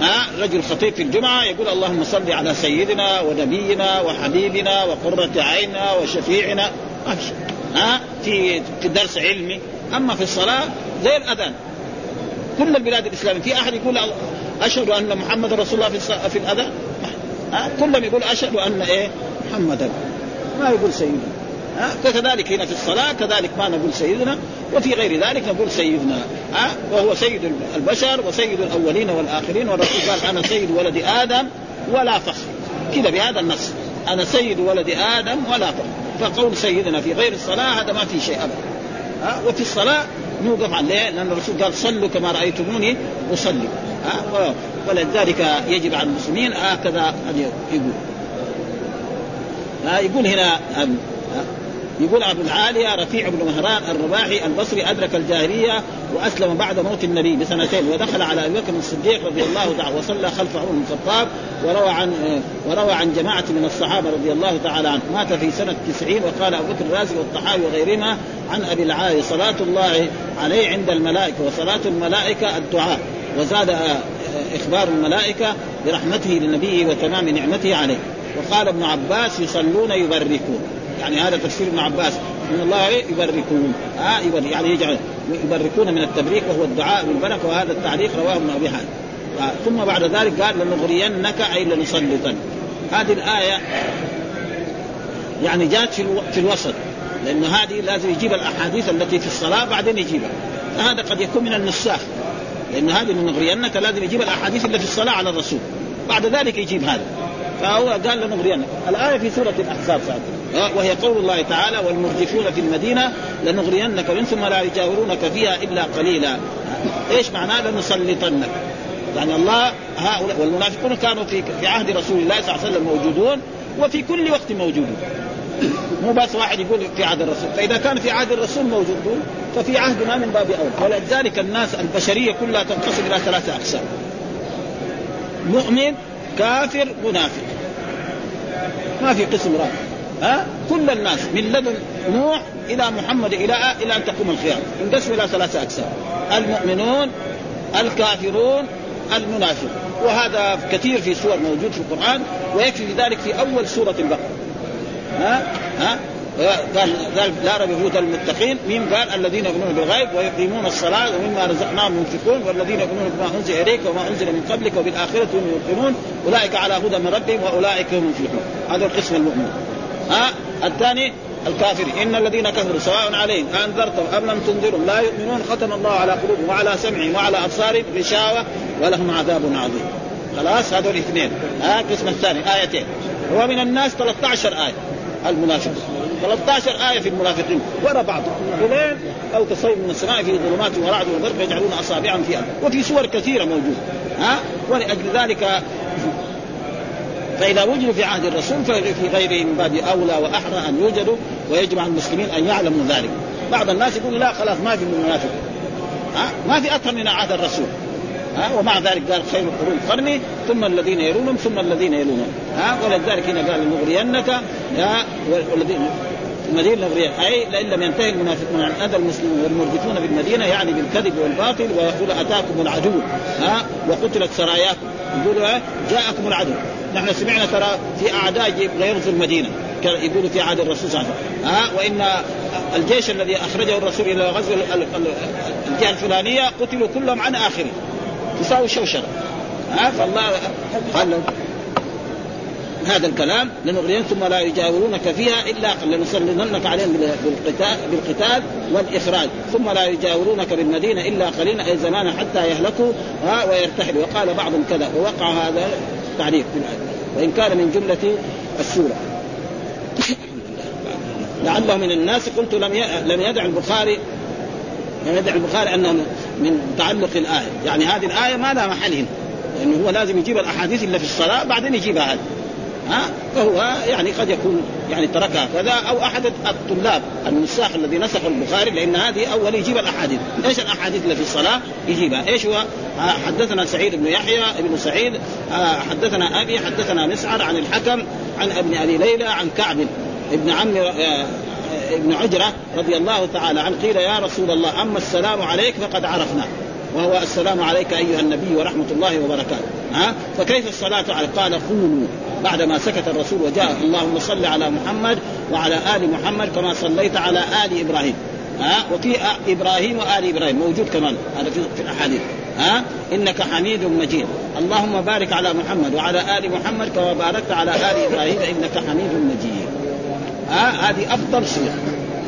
ها رجل خطيب في الجمعة يقول اللهم صل على سيدنا ونبينا وحبيبنا وقرة عيننا وشفيعنا ما في ها في درس علمي أما في الصلاة زي الأذان. كل البلاد الإسلامية في أحد يقول أشهد أن محمد رسول الله في في الأذان؟ ها؟ كلهم يقول أشهد أن إيه؟ محمدا ما يقول سيدنا. ها؟ فكذلك هنا في الصلاة كذلك ما نقول سيدنا وفي غير ذلك نقول سيدنا. ها؟ وهو سيد البشر وسيد الأولين والآخرين والرسول قال أنا سيد ولد آدم ولا فخر. كذا بهذا النص. أنا سيد ولد آدم ولا فخر. فقول سيدنا في غير الصلاة هذا ما في شيء ابدا. ها؟ وفي الصلاة نوقف عليه لأن الرسول قال صلوا كما رأيتموني أصلي ها؟ ولذلك يجب على المسلمين هكذا ان يقول. ها؟ يقول هنا يقول أبو العاليه رفيع بن مهران الرباحي البصري أدرك الجاهلية وأسلم بعد موت النبي بسنتين ودخل على أبي بكر الصديق رضي الله تعالى وصلى خلف عمر بن الخطاب وروى عن وروى عن جماعة من الصحابة رضي الله تعالى عنه مات في سنة 90 وقال أبو بكر الرازي والطحاوي وغيرهما عن أبي العاليه صلاة الله عليه عند الملائكة وصلاة الملائكة الدعاء. وزاد إخبار الملائكة برحمته لنبيه وتمام نعمته عليه. وقال ابن عباس يصلون يبركون. يعني هذا تفسير ابن عباس ان الله يبركون. آه يبرك يعني يجعل يبركون من التبريك وهو الدعاء بالبركه وهذا التعليق رواه ابن أبي آه ثم بعد ذلك قال لنغرينك أي لنسلطن هذه الآية يعني جاءت في, ألو... في الوسط لأنه هذه لازم يجيب الأحاديث التي في الصلاة بعدين يجيبها. هذا قد يكون من النساخ لأن هذه لنغرينك لازم يجيب الأحاديث اللي في الصلاة على الرسول. بعد ذلك يجيب هذا. فهو قال لنغرينك الآية في سورة الأحزاب ساعتها وهي قول الله تعالى والمرجفون في المدينة لنغرينك من ثم لا يجاورونك فيها إلا قليلا. إيش معناه؟ لنسلطنك. يعني الله هؤلاء والمنافقون كانوا في في عهد رسول الله صلى الله عليه وسلم موجودون وفي كل وقت موجودون. مو بس واحد يقول في عهد الرسول. فإذا كان في عهد الرسول موجودون ففي عهدنا من باب أول. ولذلك الناس البشرية كلها تنقسم إلى ثلاثة أقسام. مؤمن كافر منافق. ما في قسم رابع. ها؟ كل الناس من لدن نوح إلى محمد إلى إلى أن تقوم القيامه انقسم إلى ثلاثة أقسام. المؤمنون الكافرون المنافق وهذا كثير في سور موجود في القرآن ويكفي ذلك في أول سورة البقرة. ها؟ ها؟ قال قال ريب هدى المتقين. مين قال؟ الذين يؤمنون بالغيب ويقيمون الصلاة ومما رزقناهم ينفقون والذين يؤمنون بما أنزل إليك وما أنزل من قبلك وبالآخرة هم يوقنون. أولئك على هدى من ربهم وأولئك هم المفلحون. هذا القسم المؤمن. ها؟ الثاني الكافر. إن الذين كفروا سواء عليهم انذرتم أم لم تنذرهم لا يؤمنون. ختم الله على قلوبهم وعلى سمعهم وعلى أبصارهم غشاوة ولهم عذاب عظيم. خلاص؟ هذول الاثنين ها؟ القسم الثاني آيتين. ومن الناس 13 آية. المنافق. 13 آية في المنافقين. ورا بعض. إلين أو تصيب من السماء في ظلمات ورعد وبرق يجعلون أصابعهم فيها. وفي سور كثيرة موجودة. ها؟ ولأجل ذلك فإذا وجدوا في عهد الرسول ففي غيره من باب أولى وأحرى أن يوجدوا ويجمع المسلمين أن يعلموا ذلك. بعض الناس يقول لا خلاص ما في منافق. ها؟ ما في أكثر من عهد الرسول. ها؟ ومع ذلك قال خير القرون قرني ثم الذين يلونهم ثم الذين يلونهم. ها؟ ولذلك هنا قال لنغرينك والذين المدينة نغريان أي لأن لم ينتهي المنافقون عن أذى المسلمين والمرجفون بالمدينة يعني بالكذب والباطل ويقول أتاكم العدو. ها؟ وقتلت سراياكم. يقول جاءكم العدو. نحن سمعنا ترى في أعداء غيروا المدينة. يقولوا في عهد الرسول صلى الله عليه وسلم. ها؟ وإن الجيش الذي أخرجه الرسول إلى غزو الجهة الفلانية قتلوا كلهم عن اخره تساوي شوشره ها فالله قال هذا الكلام لنغرين ثم لا يجاورونك فيها إلا لنسلمنك عليهم بالقتال بالقتال والإخراج. ثم لا يجاورونك بالمدينة إلا قليلا أي زمانا حتى يهلكوا ها ويرتحلوا وقال بعضهم كذا ووقع هذا في الآية. وإن كان من جملة السورة. لعله من الناس قلت لم لم يدع البخاري لم يدع البخاري أنه من تعلق الآية. يعني هذه الآية ما لها محل هنا. لأنه هو لازم يجيب الأحاديث اللي في الصلاة بعدين يجيبها هذه. ها؟ فهو يعني قد يكون يعني تركها. كذا أو أحد الطلاب النساخ الذي نسخ البخاري لأن هذه أول يجيب الأحاديث، إيش الأحاديث اللي في الصلاة؟ يجيبها، إيش هو؟ حدثنا سعيد بن يحيى بن سعيد. حدثنا أبي حدثنا مسعر عن الحكم عن ابن أبي ليلى عن كعب ابن عم ابن عجرة رضي الله تعالى عنه قيل يا رسول الله أما السلام عليك فقد عرفنا. وهو السلام عليك أيها النبي ورحمة الله وبركاته. ها؟ فكيف الصلاة على قال قولوا بعدما سكت الرسول وجاء اللهم صل على محمد وعلى آل محمد كما صليت على آل إبراهيم. ها؟ وفي إبراهيم وآل إبراهيم. موجود كمان هذا في الأحاديث. ها؟ إنك حميد مجيد. اللهم بارك على محمد وعلى آل محمد كما باركت على آل إبراهيم إنك حميد مجيد. ها؟ هذه أفضل صيغه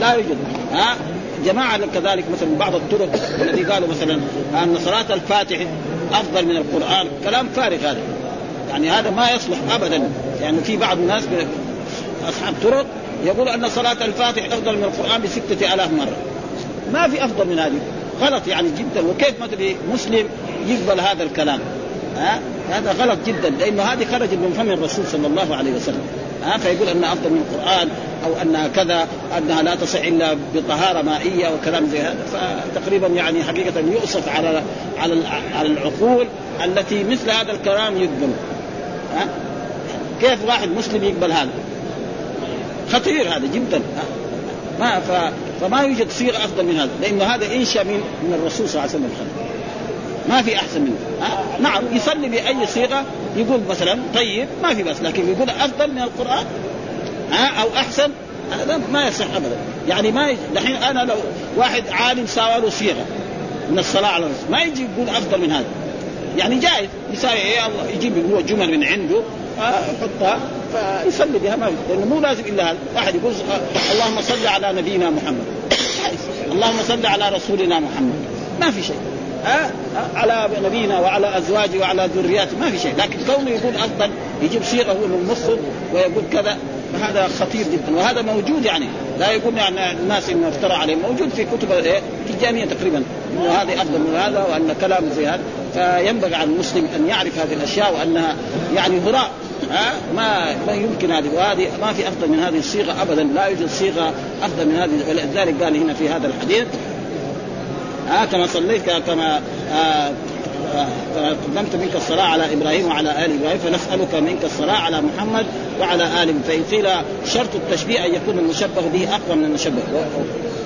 لا يوجد. ها؟ جماعة كذلك مثلا بعض الطرق الذي قالوا مثلا أن صلاة الفاتح أفضل من القرآن. كلام فارغ هذا. يعني هذا ما يصلح ابدا. يعني في بعض الناس أصحاب طرق يقول أن صلاة الفاتح أفضل من القرآن بستة آلاف مرة. ما في أفضل من هذه. غلط يعني جدا. وكيف مثلا مسلم يقبل هذا الكلام؟ ها؟ هذا غلط جدا. لأنه هذه خرجت من فم الرسول صلى الله عليه وسلم. ها فيقول أنها أفضل من القرآن أو انها كذا أنها لا تصح إلا بطهارة مائية وكلام زي هذا. فتقريبا يعني حقيقة يؤسف على على على العقول التي مثل هذا الكلام يقبل ها؟ كيف واحد مسلم يقبل هذا؟ خطير هذا جدا. ما ف... فما يوجد صيغة أفضل من هذا لأنه هذا إنشأ من من الرسول صلى الله عليه وسلم. ما في أحسن منه. ها؟ نعم يصلي بأي صيغة يقول مثلا طيب ما في بس لكن يقول أفضل من القرآن ها؟ أو أحسن هذا ما يصح ابدا. يعني ما دحين أنا لو واحد عالم ساوى له صيغة من الصلاة على الرسول ما يجي يقول أفضل من هذا. يعني جائز يساوي إيه؟ الله يجيب هو جمل من عنده يحطها فيصلي بها ما لأنه مو لازم إلا هذا. واحد يقول اللهم صل على نبينا محمد. اللهم صل على رسولنا محمد. ما في شيء. ها؟ على نبينا وعلى أزواجه وعلى ذرياته. ما في شيء. لكن كونه يقول افضل يجيب صيغه هو مصر ويقول كذا فهذا خطير جدا. وهذا موجود يعني. لا يقول يعني الناس إنه افترى عليه. موجود في كتب إيه؟ الجامعة تقريبا. إنه هذه أفضل من هذا وأن كلام زي هذا. فينبغي على المسلم أن يعرف هذه الأشياء وأنها يعني هراء. ها؟ ما ما يمكن هذه. وهذه ما في أفضل من هذه الصيغة ابدا. لا يوجد صيغة أفضل من هذه. ولذلك قال هنا في هذا الحديث ها كما صليت كما آه قدمت منك الصلاة على إبراهيم وعلى آل إبراهيم فنسألك منك الصلاة على محمد وعلى آل فإن قيل شرط التشبيه أن يكون المشبه به أقوى من المشبه.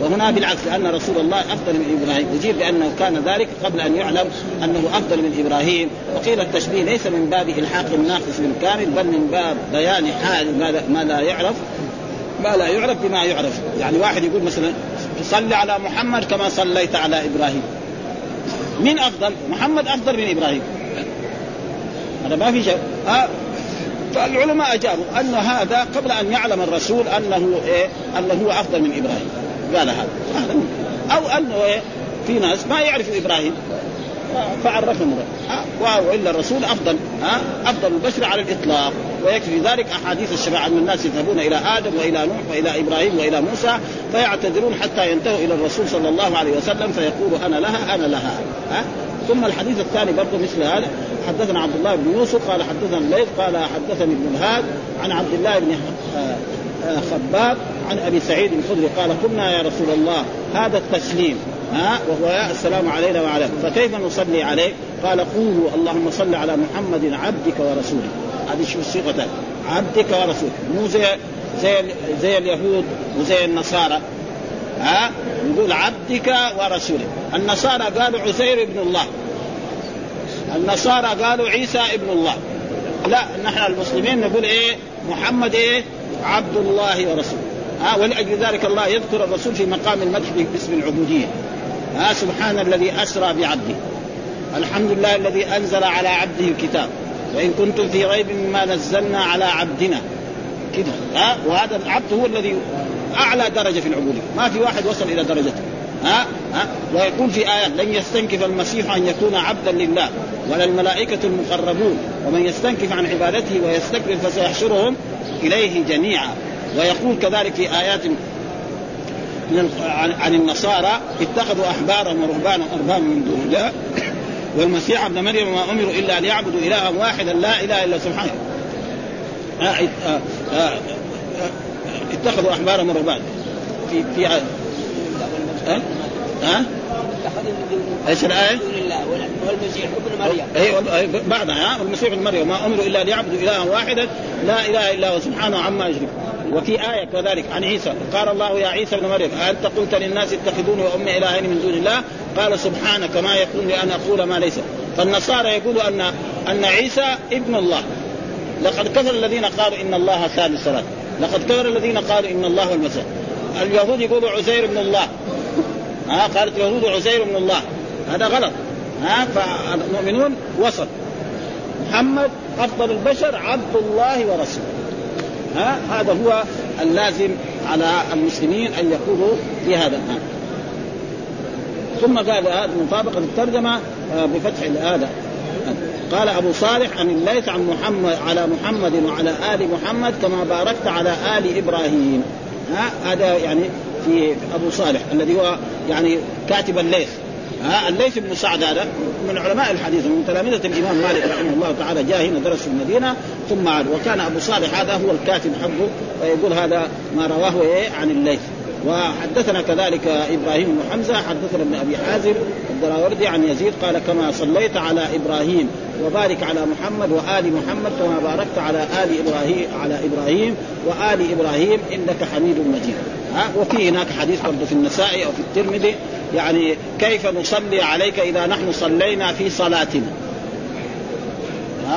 وهنا بالعكس لأن رسول الله أفضل من إبراهيم. أجيب بأنه كان ذلك قبل أن يعلم أنه أفضل من إبراهيم. وقيل التشبيه ليس من باب إلحاق الناقص بالكامل بل من باب بيان حال ما لا يعرف ما لا يعرف بما يعرف. يعني واحد يقول مثلا تصلي على محمد كما صليت على إبراهيم. من أفضل؟ محمد أفضل من إبراهيم. هذا ما في شيء. آه فالعلماء أجابوا أن هذا قبل أن يعلم الرسول أنه إيه؟ أنه هو أفضل من إبراهيم. قال هذا. أو أنه إيه؟ في ناس ما يعرفوا إبراهيم. فعرفهم. والا الرسول أفضل. ها؟ أفضل البشر على الإطلاق. ويكفي ذلك أحاديث الشفاعه أن الناس يذهبون إلى آدم وإلى نوح وإلى إبراهيم وإلى موسى فيعتذرون حتى ينتهوا إلى الرسول صلى الله عليه وسلم فيقول أنا لها أنا لها. ها؟ ثم الحديث الثاني برضه مثل هذا. حدثنا عبد الله بن يوسف قال حدثنا الليث قال حدثني ابن الهاد عن عبد الله بن آه، آه، خباب عن أبي سعيد الخدري قال قلنا يا رسول الله هذا التسليم ها؟ وهو يا السلام علينا وعلى فكيف نصلي عليه؟ قال قولوا اللهم صل على محمد عبدك ورسولك. هذه شو الصيغه عبدك ورسولك. مو زي زي زي اليهود وزي النصارى. ها؟ نقول عبدك ورسولك. النصارى قالوا عزير ابن الله. النصارى قالوا عيسى ابن الله. لا نحن المسلمين نقول إيه؟ محمد إيه؟ عبد الله ورسوله. ها؟ ولأجل ذلك الله يذكر الرسول في مقام المدح باسم العبودية. ها؟ سبحان الذي أسرى بعبده. الحمد لله الذي أنزل على عبده الكتاب. وإن كنتم في ريب مما نزلنا على عبدنا. كده. ها؟ وهذا العبد هو الذي أعلى درجة في العبودية. ما في واحد وصل إلى درجته. ها؟ ها؟ ويقول في آيات لن يستنكف المسيح أن يكون عبدا لله ولا الملائكة المقربون. ومن يستنكف عن عبادته ويستكبر فسيحشرهم إليه جميعا. ويقول كذلك في آيات عن النصارى اتخذوا أحبارهم ورهبانهم اربابا من دون الله. والمسيح ابن مريم وما أمروا إلا ليعبدوا إلها واحدا لا إله إلا سبحانه. آه آه آه اتخذوا احبارهم ورهبانا في في ها؟ ها؟ إيش الايه؟ والمسيح ابن مريم اي بعدها والمسيح ابن مريم ما أمروا إلا ليعبدوا إلها واحدا لا إله إلا هو سبحانه عما يشركون. وفي آية كذلك عن عيسى قال الله يا عيسى ابن مريم أنت قلت للناس اتخذوني وأمي إلهين من دون الله؟ قال سبحانك ما يكون لي أن أقول ما ليس. فالنصارى يقولوا أن أن عيسى ابن الله. لقد كفر الذين قالوا إن الله ثالث ثلاث لقد كفر الذين قالوا إن الله المسيح. اليهود يقولوا عزير ابن الله. ها قالت اليهود عزير ابن الله. هذا غلط. ها فالمؤمنون وسط. محمد أفضل البشر عبد الله ورسوله. ها؟ هذا هو اللازم على المسلمين أن يقولوا في هذا الآن. ثم قال هذه مطابقة الترجمة آه، بفتح هذا قال أبو صالح عن الليث عن محمد على محمد وعلى آل محمد كما باركت على آل إبراهيم. ها؟ هذا يعني في أبو صالح الذي هو يعني كاتب الليث. ها؟ الليث بن سعد هذا من علماء الحديث من تلامذة الإمام مالك رحمه الله تعالى جاء هنا درس في المدينة ثم عاد. وكان أبو صالح هذا هو الكاتب حقه ويقول هذا ما رواه إيه؟ عن الليث. وحدثنا كذلك إبراهيم بن حمزة حدثنا ابن أبي حازم الدراوردي عن يزيد قال كما صليت على إبراهيم وبارك على محمد وآل محمد كما باركت على آل إبراهيم على إبراهيم وآل إبراهيم إنك حميد مجيد. ها؟ وفي هناك حديث برضه في النسائي أو في الترمذي يعني كيف نصلي عليك إذا نحن صلينا في صلاتنا؟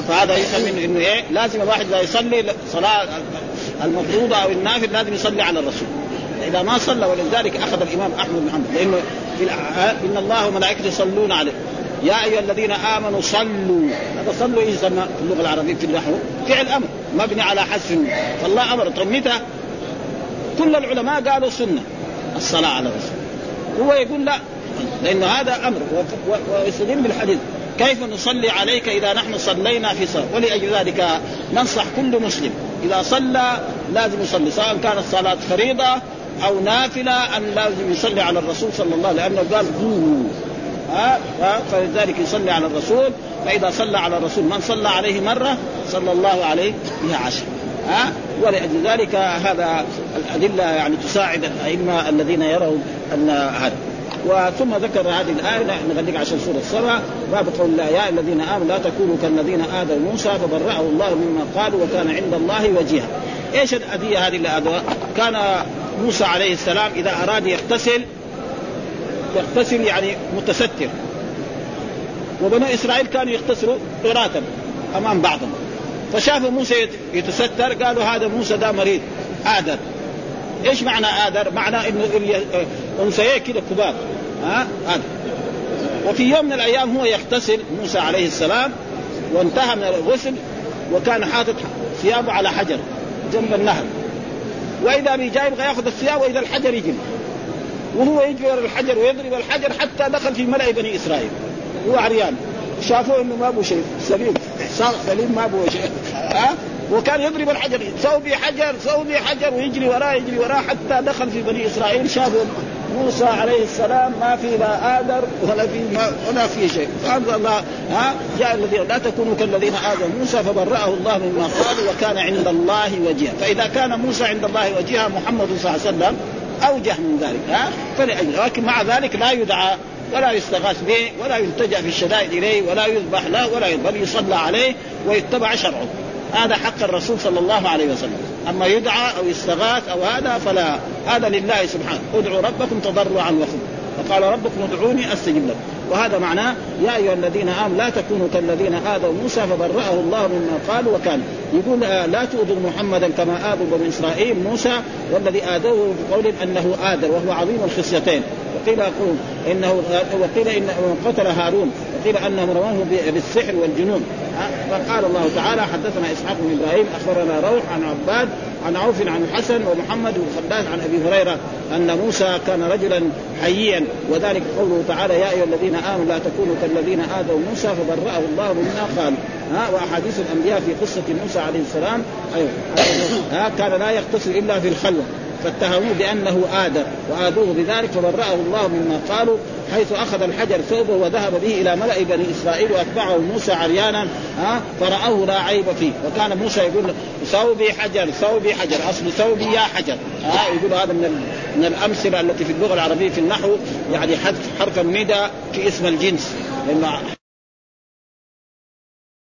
فهذا يفهم إنه إيه؟ لازم الواحد اذا يصلي صلاة المفروضة أو النافل لازم يصلي على الرسول. إذا ما صلى ولذلك أخذ الإمام أحمد بن حنبل. لأنه إن الله وملائكته يصلون عليه. يا أيها الذين آمنوا صلوا. هذا صلوا إيش في اللغة العربية في النحو فعل أمر. مبني على حذف. فالله أمر. طيب متى؟ كل العلماء قالوا سنة. الصلاة على الرسول. هو يقول لا. لأن هذا أمر. ويستدل بالحديث. كيف نصلي عليك إذا نحن صلينا في صلاة؟ ولأجل ذلك ننصح كل مسلم إذا صلى لازم يصلي سواء كانت صلاة فريضة أو نافلة أن لازم يصلي على الرسول صلى الله عليه وسلم لأنه قال قوموا ها؟ فلذلك يصلي على الرسول فإذا صلى على الرسول من صلى عليه مرة صلى الله عليه بها عشر ها؟ ولأجل ذلك هذا الأدلة يعني تساعد الأئمة الذين يرون أن هذا. وثم ذكر هذه الآية نغلق عشان سورة السبع باب قول الله يا الذين آمنوا لا تكونوا كالذين آذوا موسى فبرأه الله مما قالوا وكان عند الله وجيها. إيش الأذية هذه اللي أذوها؟ كان موسى عليه السلام إذا أراد يغتسل يغتسل يعني متستر. وبنو إسرائيل كانوا يغتسلوا عراة أمام بعضهم. فشافوا موسى يتستر قالوا هذا موسى ده مريض آدم إيش معنى آدر؟ معنى إنه أنثيين كده كبار. ها؟ هذا. وفي يوم من الأيام هو يغتسل موسى عليه السلام وانتهى من الغسل وكان حاطط ثيابه على حجر جنب النهر. وإذا جاي يبغى يأخذ الثياب وإذا الحجر يجري وهو يجري الحجر ويضرب الحجر حتى دخل في ملأ بني إسرائيل. هو عريان. شافوه إنه ما أبو شيء. سليم. سليم ما أبو شيء. ها؟ وكان يضرب الحجر. ثوبي حجر ثوبي حجر ويجري وراه يجري وراه حتى دخل في بني إسرائيل شافوا موسى عليه السلام ما في لا آدر ولا في ولا في شيء. فأنزل الله ها؟ جاء الذين لا تكونوا كالذين آذوا موسى فبرأه الله مما قالوا وكان عند الله وجيها. فإذا كان موسى عند الله وجيها محمد صلى الله عليه وسلم أوجه من ذلك ها؟ فلأجل. لكن مع ذلك لا يدعى ولا يستغاث به ولا يلتجأ في الشدائد إليه ولا يذبح له ولا بل يصلى عليه ويتبع شرعه. هذا حق الرسول صلى الله عليه وسلم. أما يدعى أو يستغاث أو هذا فلا هذا لله سبحانه. ادعوا ربكم تضرعا وخفوا فقال ربكم ادعوني أستجب لكم. وهذا معناه يا أيها الذين آمنوا لا تكونوا كالذين آذوا موسى فبرأه الله مما قالوا وكان يقول آه، لا تؤذوا محمدا كما آذوا بني إسرائيل موسى والذي آذوه بقول أنه آذر وهو عظيم الخصيتين. وقيل يقول إنه وقيل إن قتل هارون. وقيل انهم رواه بالسحر والجنون. فقال الله تعالى حدثنا إسحاق بن إبراهيم أخبرنا روح عن عباد عن عوف عن الحسن ومحمد بن خباز عن أبي هريرة أن موسى كان رجلا حييا. وذلك قوله تعالى يا أيها الذين آمنوا لا تكونوا كالذين آذوا موسى فبرأه الله مما قال. ها وأحاديث الأنبياء في قصة موسى عليه السلام أيوه. ها كان لا يغتسل إلا في الخلوة فاتهموه بأنه آدر وآذوه بذلك فبرأه الله مما قالوا. حيث أخذ الحجر ثوبه وذهب به إلى ملأ بني إسرائيل وأتبعه موسى عريانا ها فرأوه لا عيب فيه. وكان موسى يقول ثوبي حجر ثوبي حجر أصل ثوبي يا حجر. ها يقول هذا من من الأمثلة التي في اللغة العربية في النحو يعني حذف حرف الندى في اسم الجنس. لأنه